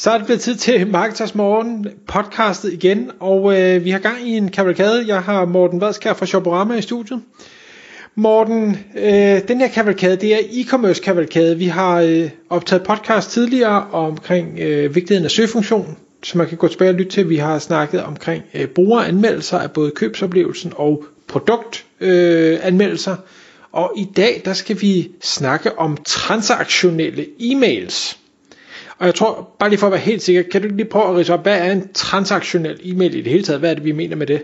Så er det blevet tid til Marketers Morgen podcastet igen, og øh, vi har gang i en kavalkade. Jeg har Morten Vadskær fra Shoporama i studiet. Morten, øh, den her kavalkade, det er e-commerce kavalkade. Vi har øh, optaget podcast tidligere omkring øh, vigtigheden af søgefunktionen, så man kan gå tilbage og lytte til. Vi har snakket omkring øh, brugeranmeldelser af både købsoplevelsen og produktanmeldelser. Øh, og i dag, der skal vi snakke om transaktionelle e-mails. Og jeg tror, bare lige for at være helt sikker, kan du lige prøve at rise op, hvad er en transaktionel e-mail i det hele taget? Hvad er det, vi mener med det?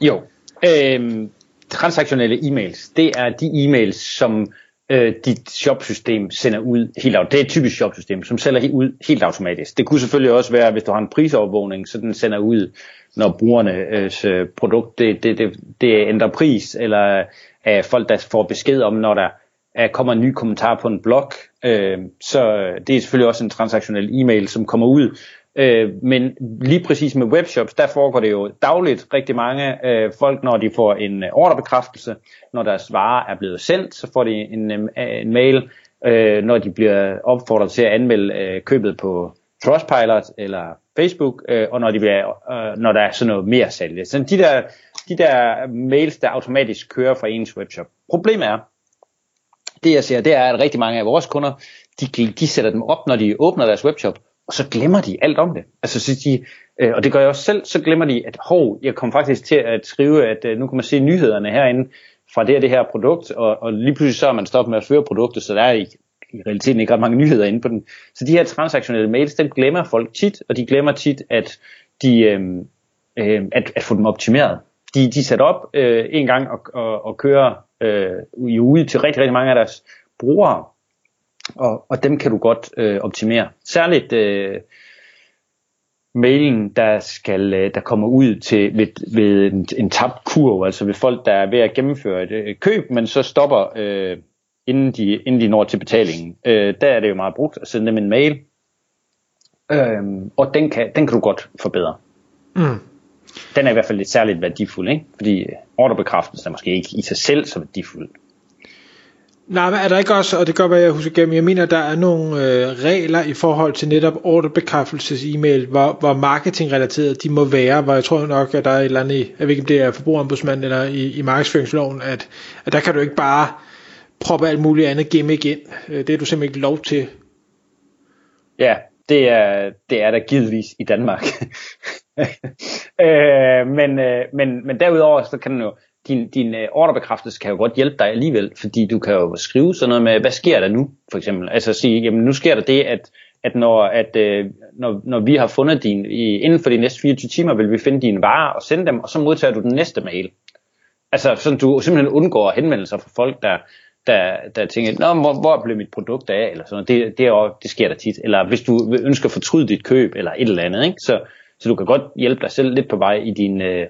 Jo, øhm, transaktionelle e-mails, det er de e-mails, som øh, dit shopsystem sender ud helt Det er et typisk shopsystem, som sælger ud helt automatisk. Det kunne selvfølgelig også være, hvis du har en prisovervågning, så den sender ud, når brugernes øh, produkt det, det, det, det ændrer pris, eller øh, folk, der får besked om, når der øh, kommer en ny kommentar på en blog. Øhm, øh, så det er selvfølgelig også en transaktionel e-mail, som kommer ud. Øh, men lige præcis med webshops, der foregår det jo dagligt rigtig mange øh, folk, når de får en øh, ordrebekræftelse, når deres varer er blevet sendt, så får de en, en, en mail, øh, når de bliver opfordret til at anmelde øh, købet på Trustpilot eller Facebook, øh, og når, de bliver, øh, når der er sådan noget mere salg. Så de der, de der mails, der automatisk kører fra ens webshop. Problemet er, det jeg ser, det er, at rigtig mange af vores kunder, de, de sætter dem op, når de åbner deres webshop, og så glemmer de alt om det. Altså, så de, øh, og det gør jeg også selv, så glemmer de, at hov, jeg kom faktisk til at skrive, at øh, nu kan man se nyhederne herinde fra det her, det her produkt, og, og lige pludselig så er man stoppet med at føre produktet, så der er i, i realiteten ikke ret mange nyheder inde på den. Så de her transaktionelle mails, dem glemmer folk tit, og de glemmer tit, at, de, øh, øh, at, at få dem optimeret. De, de sætter op øh, en gang og, og, og kører øh, i ude til rigtig, rigtig mange af deres brugere, og, og dem kan du godt øh, optimere. Særligt øh, mailen, der skal øh, der kommer ud til ved, ved en, en tabt kurv, altså ved folk, der er ved at gennemføre et øh, køb, men så stopper øh, inden, de, inden de når til betalingen. Øh, der er det jo meget brugt at sende dem en mail, øh, og den kan, den kan du godt forbedre. Mm. Den er i hvert fald lidt særligt værdifuld, ikke? fordi ordrebekræftelsen er måske ikke i sig selv så værdifuld. Nej, men er der ikke også, og det gør, hvad jeg husker gennem, jeg mener, der er nogle øh, regler i forhold til netop ordrebekræftelses-e-mail, hvor, hvor marketingrelateret de må være, hvor jeg tror nok, at der er et eller andet, jeg ved ikke, om det er forbrugerombudsmand eller i, i markedsføringsloven, at, at der kan du ikke bare proppe alt muligt andet gimmick ind. Øh, det er du simpelthen ikke lov til. Ja, det er, det er der givetvis i Danmark. øh, men, øh, men, men derudover, så kan den jo, din, din øh, ordrebekræftelse kan jo godt hjælpe dig alligevel, fordi du kan jo skrive sådan noget med, hvad sker der nu, for eksempel. Altså sige, jamen nu sker der det, at, at, når, at øh, når, når vi har fundet din, i, inden for de næste 24 timer, vil vi finde dine varer og sende dem, og så modtager du den næste mail. Altså sådan du simpelthen undgår henvendelser fra folk, der, der, der tænker, Nå, hvor, hvor blev mit produkt af, eller sådan noget. Det, det, er, det sker der tit. Eller hvis du ønsker at fortryde dit køb, eller et eller andet, ikke? Så, så du kan godt hjælpe dig selv lidt på vej i din, øh,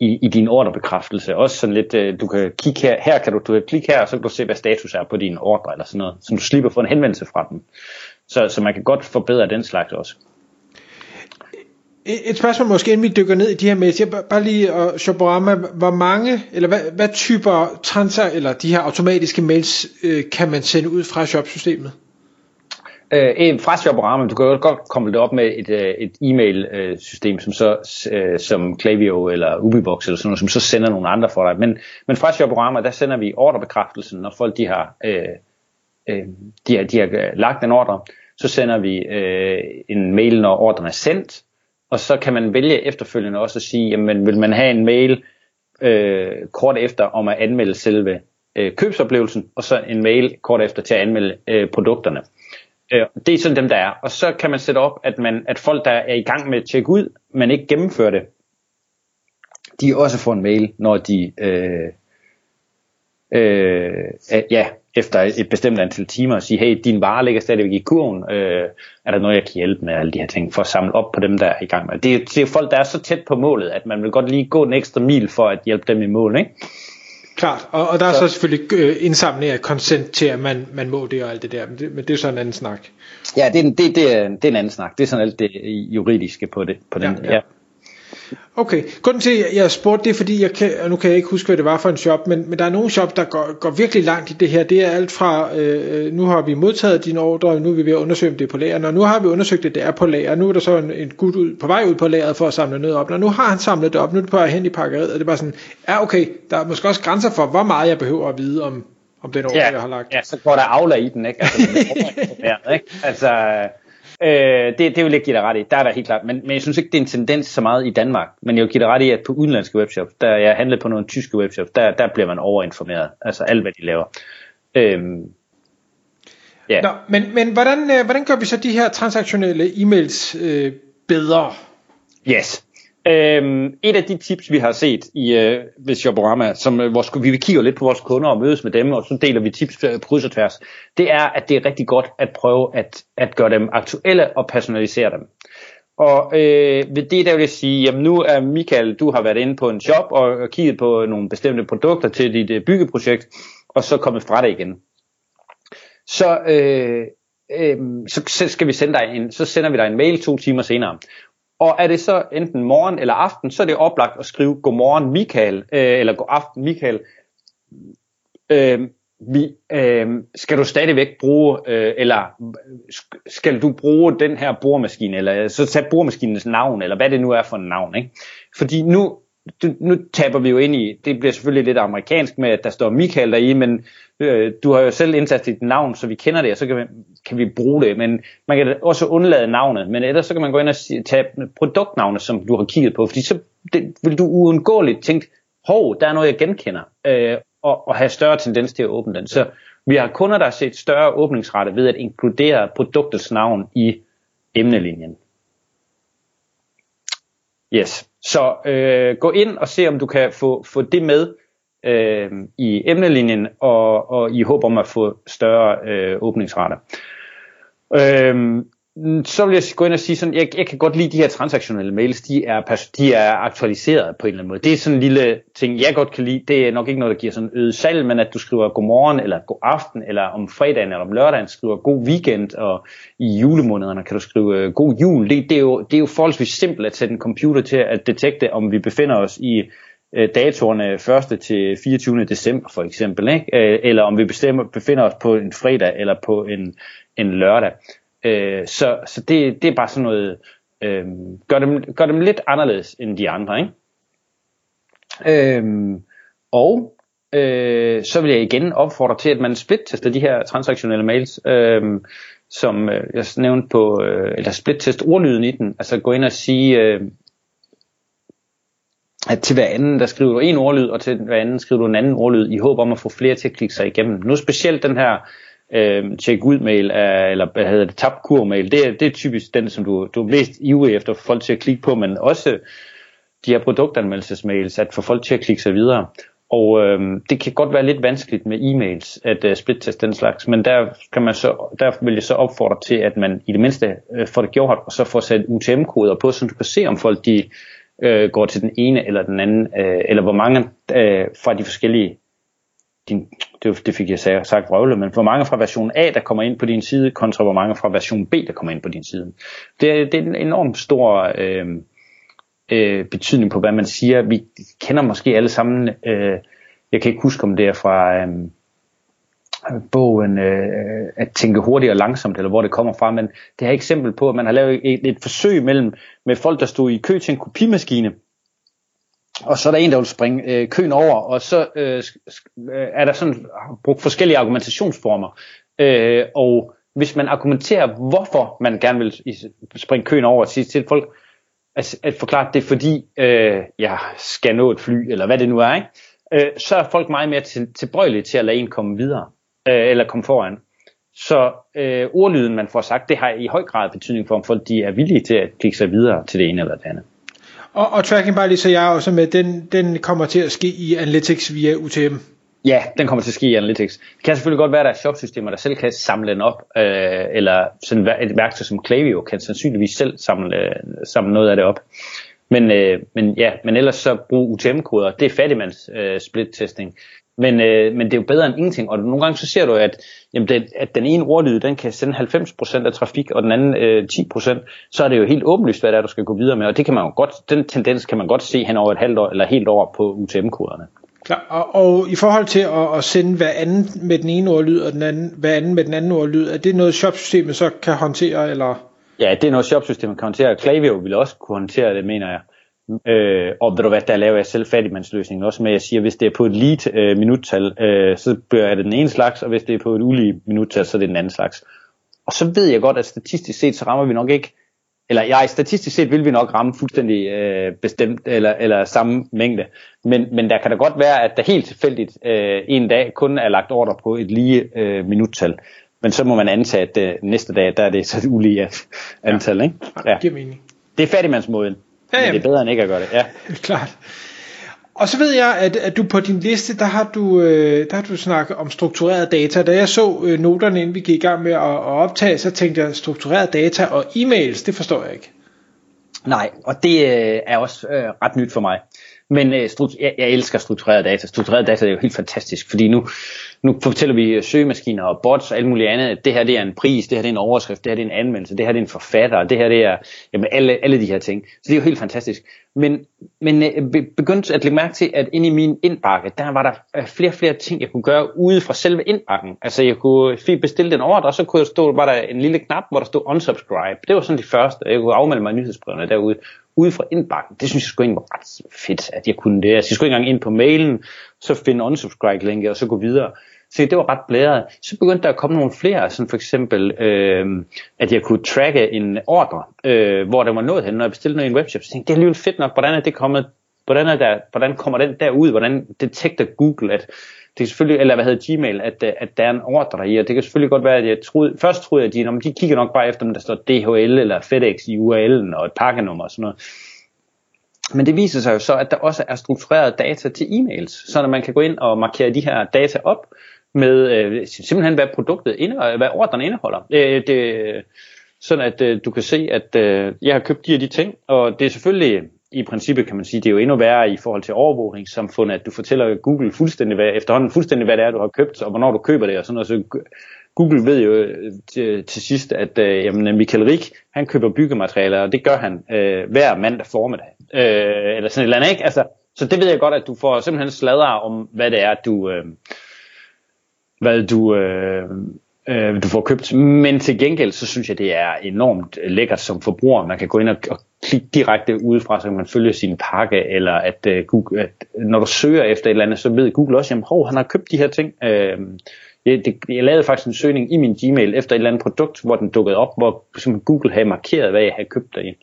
i, i din ordrebekræftelse. Også sådan lidt, øh, du kan kigge her, her kan du, du kan klikke her, og så kan du se, hvad status er på din ordre, eller sådan noget, så du slipper for en henvendelse fra dem. Så, så man kan godt forbedre den slags også. Et spørgsmål måske, inden vi dykker ned i de her mails. Jeg bare lige, og Shoporama, hvor mange, eller hvad, hvad typer transer, eller de her automatiske mails, øh, kan man sende ud fra shopsystemet? Øh, fra Shoporama, du kan jo godt komme det op med et, øh, et e-mail-system, øh, som så øh, som Klaviyo eller Ubibox eller sådan noget, som så sender nogle andre for dig. Men, men fra Shoporama, der sender vi ordrebekræftelsen, når folk de har, øh, øh, de har, de har øh, lagt en ordre, så sender vi øh, en mail, når ordren er sendt, og så kan man vælge efterfølgende også at sige, jamen vil man have en mail øh, kort efter om at anmelde selve øh, købsoplevelsen, og så en mail kort efter til at anmelde øh, produkterne. Øh, det er sådan dem, der er. Og så kan man sætte op, at, man, at folk, der er i gang med at tjekke ud, men ikke gennemfører det, de også får en mail, når de, øh, øh, ja, efter et bestemt antal timer og sige, hey, din vare ligger stadigvæk i kurven, øh, er der noget, jeg kan hjælpe med alle de her ting, for at samle op på dem, der er i gang med. Det er, det er folk, der er så tæt på målet, at man vil godt lige gå en ekstra mil for at hjælpe dem i mål, ikke? Klart, og, og der er så, så selvfølgelig øh, indsamling af consent til, at man, man må det og alt det der, men det, men det er så en anden snak. Ja, det er, det, det, er, det er en anden snak. Det er sådan alt det juridiske på, det, på den. Ja, ja. ja. Okay, grunden til at jeg spurgte det er fordi jeg kan, og nu kan jeg ikke huske hvad det var for en shop men, men der er nogle shop der går, går virkelig langt i det her. Det er alt fra øh, nu har vi modtaget dine ordre og nu er vi ved at undersøge om det er på lager. Og nu har vi undersøgt det det er på lager. Nu er der så en, en gut ud, på vej ud på lageret for at samle noget op. Og nu har han samlet det op. Nu er det på hen i pakkeriet og det er bare sådan ja okay der er måske også grænser for hvor meget jeg behøver at vide om om den ordre ja, jeg har lagt. Ja så går der afla i den ikke? Altså, den ikke? altså Øh, det, det vil jeg give dig ret i. Der er der helt klart. Men, men jeg synes ikke, det er en tendens så meget i Danmark. Men jeg vil give dig ret i, at på udenlandske webshops, der jeg handlet på nogle tyske webshops, der, der bliver man overinformeret. Altså alt, hvad de laver. Øhm, ja. Nå, men, men hvordan, øh, hvordan gør vi så de her transaktionelle e-mails øh, bedre? Yes. Øhm, et af de tips, vi har set i øh, ved Shoporama, som øh, vores, vi kigger lidt på vores kunder og mødes med dem, og så deler vi tips øh, på kryds og tværs, det er, at det er rigtig godt at prøve at, at gøre dem aktuelle og personalisere dem. Og øh, ved det der vil jeg sige, jamen nu er Michael, du har været inde på en shop og, og kigget på nogle bestemte produkter til dit øh, byggeprojekt, og så kommet fra det igen. Så, øh, øh, så skal vi sende dig en, så sender vi dig en mail to timer senere. Og er det så enten morgen eller aften, så er det oplagt at skrive godmorgen Michael, øh, eller god aften Michael. Øh, vi, øh, skal du stadigvæk bruge, øh, eller skal du bruge den her boremaskine, eller så tag boremaskinens navn, eller hvad det nu er for en navn. Ikke? Fordi nu du, nu taber vi jo ind i, det bliver selvfølgelig lidt amerikansk med, at der står Michael der i, men øh, du har jo selv indsat dit navn, så vi kender det, og så kan vi, kan vi bruge det. Men man kan også undlade navnet, men ellers så kan man gå ind og tage produktnavnet, som du har kigget på, fordi så det, vil du uundgåeligt tænke, hov, der er noget, jeg genkender, øh, og, og have større tendens til at åbne den. Så vi har kunder, der har set større åbningsrate ved at inkludere produktets navn i emnelinjen. Yes. Så øh, gå ind og se, om du kan få, få det med øh, i emnelinjen, og, og i håb om at få større øh, åbningsrater. Øh, Mm, så vil jeg gå ind og sige sådan, jeg, jeg kan godt lide de her transaktionelle mails, de er, de er aktualiseret på en eller anden måde. Det er sådan en lille ting, jeg godt kan lide. Det er nok ikke noget, der giver sådan øget salg, men at du skriver godmorgen, eller god aften, eller om fredagen, eller om lørdagen, skriver god weekend, og i julemånederne kan du skrive øh, god jul. Det, det, er, jo, det er jo forholdsvis simpelt at sætte en computer til at detekte, om vi befinder os i øh, datorerne 1. til 24. december for eksempel, ikke? Øh, eller om vi bestemmer, befinder os på en fredag eller på en, en lørdag. Øh, så så det, det er bare sådan noget, øh, gør, dem, gør dem lidt anderledes end de andre. Ikke? Øh, og øh, så vil jeg igen opfordre til, at man split-tester de her transaktionelle mails, øh, som øh, jeg nævnte på, øh, eller split-test ordlyden i den, altså gå ind og sige, øh, at til hver anden, der skriver du en ordlyd, og til hver anden skriver du en anden ordlyd, i håb om at få flere til at klikke sig igennem. Nu specielt den her øh, tjek ud mail af, eller hvad hedder det, tabkur mail, det er, det er typisk den, som du, du er mest ivrig efter for folk til at klikke på, men også de her produktanmeldelsesmails, at få folk til at klikke sig videre. Og øh, det kan godt være lidt vanskeligt med e-mails at øh, splitteste den slags, men der, kan man så, der vil jeg så opfordre til, at man i det mindste øh, får det gjort, og så får sat UTM-koder på, så du kan se, om folk de øh, går til den ene eller den anden, øh, eller hvor mange øh, fra de forskellige din, det, det fik jeg sagt vrøvle, men hvor mange fra version A, der kommer ind på din side, kontra hvor mange fra version B, der kommer ind på din side. Det, er, det er en enormt stor øh, øh, betydning på, hvad man siger. Vi kender måske alle sammen, øh, jeg kan ikke huske, om det er fra øh, bogen øh, At tænke hurtigt og langsomt, eller hvor det kommer fra, men det er et eksempel på, at man har lavet et, et forsøg mellem med folk, der stod i kø til en kopimaskine, og så er der en, der vil springe øh, køen over, og så øh, øh er der sådan brugt forskellige argumentationsformer. Øh, og hvis man argumenterer, hvorfor man gerne vil springe køen over og sige til folk, at, at forklare, at det er fordi, øh, jeg skal nå et fly, eller hvad det nu er, ikke? Øh, så er folk meget mere til, tilbøjelige til at lade en komme videre, øh, eller komme foran. Så øh, ordlyden, man får sagt, det har i høj grad betydning for, om folk de er villige til at klikke sig videre til det ene eller det andet. Og, og tracking bare lige så jeg er også med, den, den kommer til at ske i Analytics via UTM. Ja, den kommer til at ske i Analytics. Det kan selvfølgelig godt være, at der er shopsystemer, der selv kan samle den op, øh, eller sådan et værktøj som Klaviyo kan sandsynligvis selv samle, samle noget af det op. Men, øh, men ja, men ellers så brug UTM-koder. Det er fattigmands øh, split testing. Men, øh, men det er jo bedre end ingenting, og nogle gange så ser du, at, jamen det, at den ene ordlyd, den kan sende 90% af trafik, og den anden øh, 10%, så er det jo helt åbenlyst, hvad det er, du skal gå videre med, og det kan man jo godt, den tendens kan man godt se hen over et halvt år, eller helt år på UTM-koderne. Klar, og, og i forhold til at, at sende hver anden med den ene ordlyd, og den anden, hver anden med den anden ordlyd, er det noget shopsystemet så kan håndtere, eller? Ja, det er noget shopsystemet kan håndtere. Klaviyo vil også kunne håndtere det, mener jeg. Øh, og ved du hvad, der laver jeg selv fattigmandsløsningen også med, at jeg siger, hvis det er på et lead øh, minuttal, øh, så bliver det den ene slags, og hvis det er på et ulige minuttal, så er det den anden slags. Og så ved jeg godt, at statistisk set, så rammer vi nok ikke, eller ja, statistisk set vil vi nok ramme fuldstændig øh, bestemt, eller, eller samme mængde. Men, men der kan da godt være, at der helt tilfældigt øh, en dag kun er lagt ordre på et lige øh, minuttal. Men så må man antage, at øh, næste dag, der er det så et ulige antal. Ja. Ikke? Ja. Det giver mening. Det er fattigmandsmåden. Ja, Men det er bedre end ikke at gøre det, ja. Klart. Og så ved jeg, at, at du på din liste, der har du, øh, der har du snakket om struktureret data. Da jeg så øh, noterne, inden vi gik i gang med at, at optage, så tænkte jeg, struktureret data og e-mails, det forstår jeg ikke. Nej, og det øh, er også øh, ret nyt for mig. Men øh, jeg, jeg elsker struktureret data. Struktureret data er jo helt fantastisk, fordi nu, nu fortæller vi øh, søgemaskiner og bots og alt muligt andet, det her det er en pris, det her det er en overskrift, det her det er en anmeldelse, det her det er en forfatter, det her det er jamen, alle, alle de her ting. Så det er jo helt fantastisk. Men, men øh, begyndte at lægge mærke til, at inde i min indbakke, der var der øh, flere og flere ting, jeg kunne gøre ude fra selve indbakken. Altså jeg kunne bestille den ordre, og så kunne jeg stå, var der en lille knap, hvor der stod unsubscribe. Det var sådan de første, jeg kunne afmelde mig nyhedsbrevene derude ude fra indbakken. Det synes jeg sgu egentlig var ret fedt, at jeg kunne det. Altså, jeg skulle ikke engang ind på mailen, så finde unsubscribe-linket, og så gå videre. Så det var ret blæret. Så begyndte der at komme nogle flere, som for eksempel, øh, at jeg kunne tracke en ordre, øh, hvor der var nået hen, når jeg bestilte noget i en webshop. Så tænkte det er alligevel fedt nok, hvordan er det kommet, hvordan, er der, hvordan kommer den derud, hvordan detekter Google, at det kan selvfølgelig, eller hvad hedder Gmail, at, at der er en ordre i, og det kan selvfølgelig godt være, at jeg troede, først troede jeg, at de, når de kigger nok bare efter, om der står DHL eller FedEx i URL'en og et pakkenummer og sådan noget. Men det viser sig jo så, at der også er struktureret data til e-mails, så man kan gå ind og markere de her data op, med øh, simpelthen hvad produktet indeholder, øh, hvad ordren indeholder. Øh, det, sådan at øh, du kan se, at øh, jeg har købt de her de ting, og det er selvfølgelig i princippet kan man sige, det er jo endnu værre i forhold til overvågningssamfundet, at du fortæller Google fuldstændig, hvad, efterhånden fuldstændig, hvad det er, du har købt, og hvornår du køber det, og sådan noget. Så Google ved jo øh, til, til sidst, at øh, jamen, Michael Rik, han køber byggematerialer, og det gør han øh, hver mandag formiddag. Øh, eller sådan et eller andet, ikke? Altså, så det ved jeg godt, at du får simpelthen sladder om, hvad det er, du... Øh, hvad du, øh, øh, du får købt. Men til gengæld, så synes jeg, det er enormt lækkert som forbruger. Man kan gå ind og, og klikke direkte udefra, så kan man følge sin pakke, eller at, øh, Google, at når du søger efter et eller andet, så ved Google også, at han har købt de her ting. Øh, jeg, det, jeg lavede faktisk en søgning i min Gmail efter et eller andet produkt, hvor den dukkede op, hvor som Google havde markeret, hvad jeg havde købt derinde,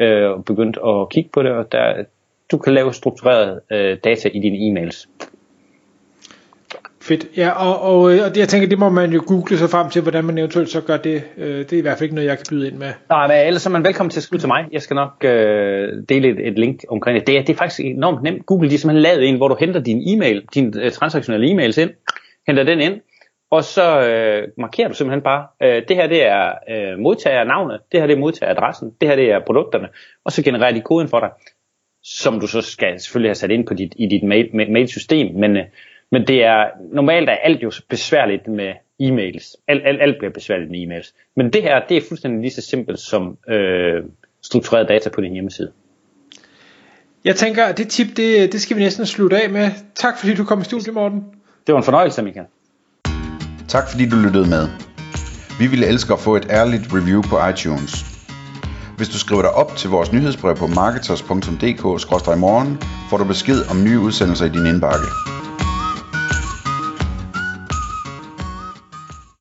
Øh, og begyndt at kigge på det, og der, du kan lave struktureret øh, data i dine e-mails. Fedt. Ja, og, og, øh, og det, jeg tænker, det må man jo google sig frem til, hvordan man eventuelt så gør det. Øh, det er i hvert fald ikke noget, jeg kan byde ind med. Nej, men ellers er man velkommen til at skrive til mig. Jeg skal nok øh, dele et, et link omkring det. Det er, det er faktisk enormt nemt. Google de har simpelthen lavet en, hvor du henter din e-mail, din øh, transaktionelle e-mails ind, henter den ind, og så øh, markerer du simpelthen bare, øh, det her det er øh, modtagernavnet, det her det er modtageradressen, det her det er produkterne, og så genererer de koden for dig, som du så skal selvfølgelig have sat ind på dit, i dit mail, mailsystem, men øh, men det er, normalt er alt jo besværligt med e-mails. Alt, alt, alt bliver besværligt med e-mails. Men det her, det er fuldstændig lige så simpelt som øh, struktureret data på din hjemmeside. Jeg tænker, at det tip, det, det skal vi næsten slutte af med. Tak fordi du kom i studiet, Morten. Det var en fornøjelse, Michael. Tak fordi du lyttede med. Vi ville elske at få et ærligt review på iTunes. Hvis du skriver dig op til vores nyhedsbrev på marketers.dk-morgen, får du besked om nye udsendelser i din indbakke.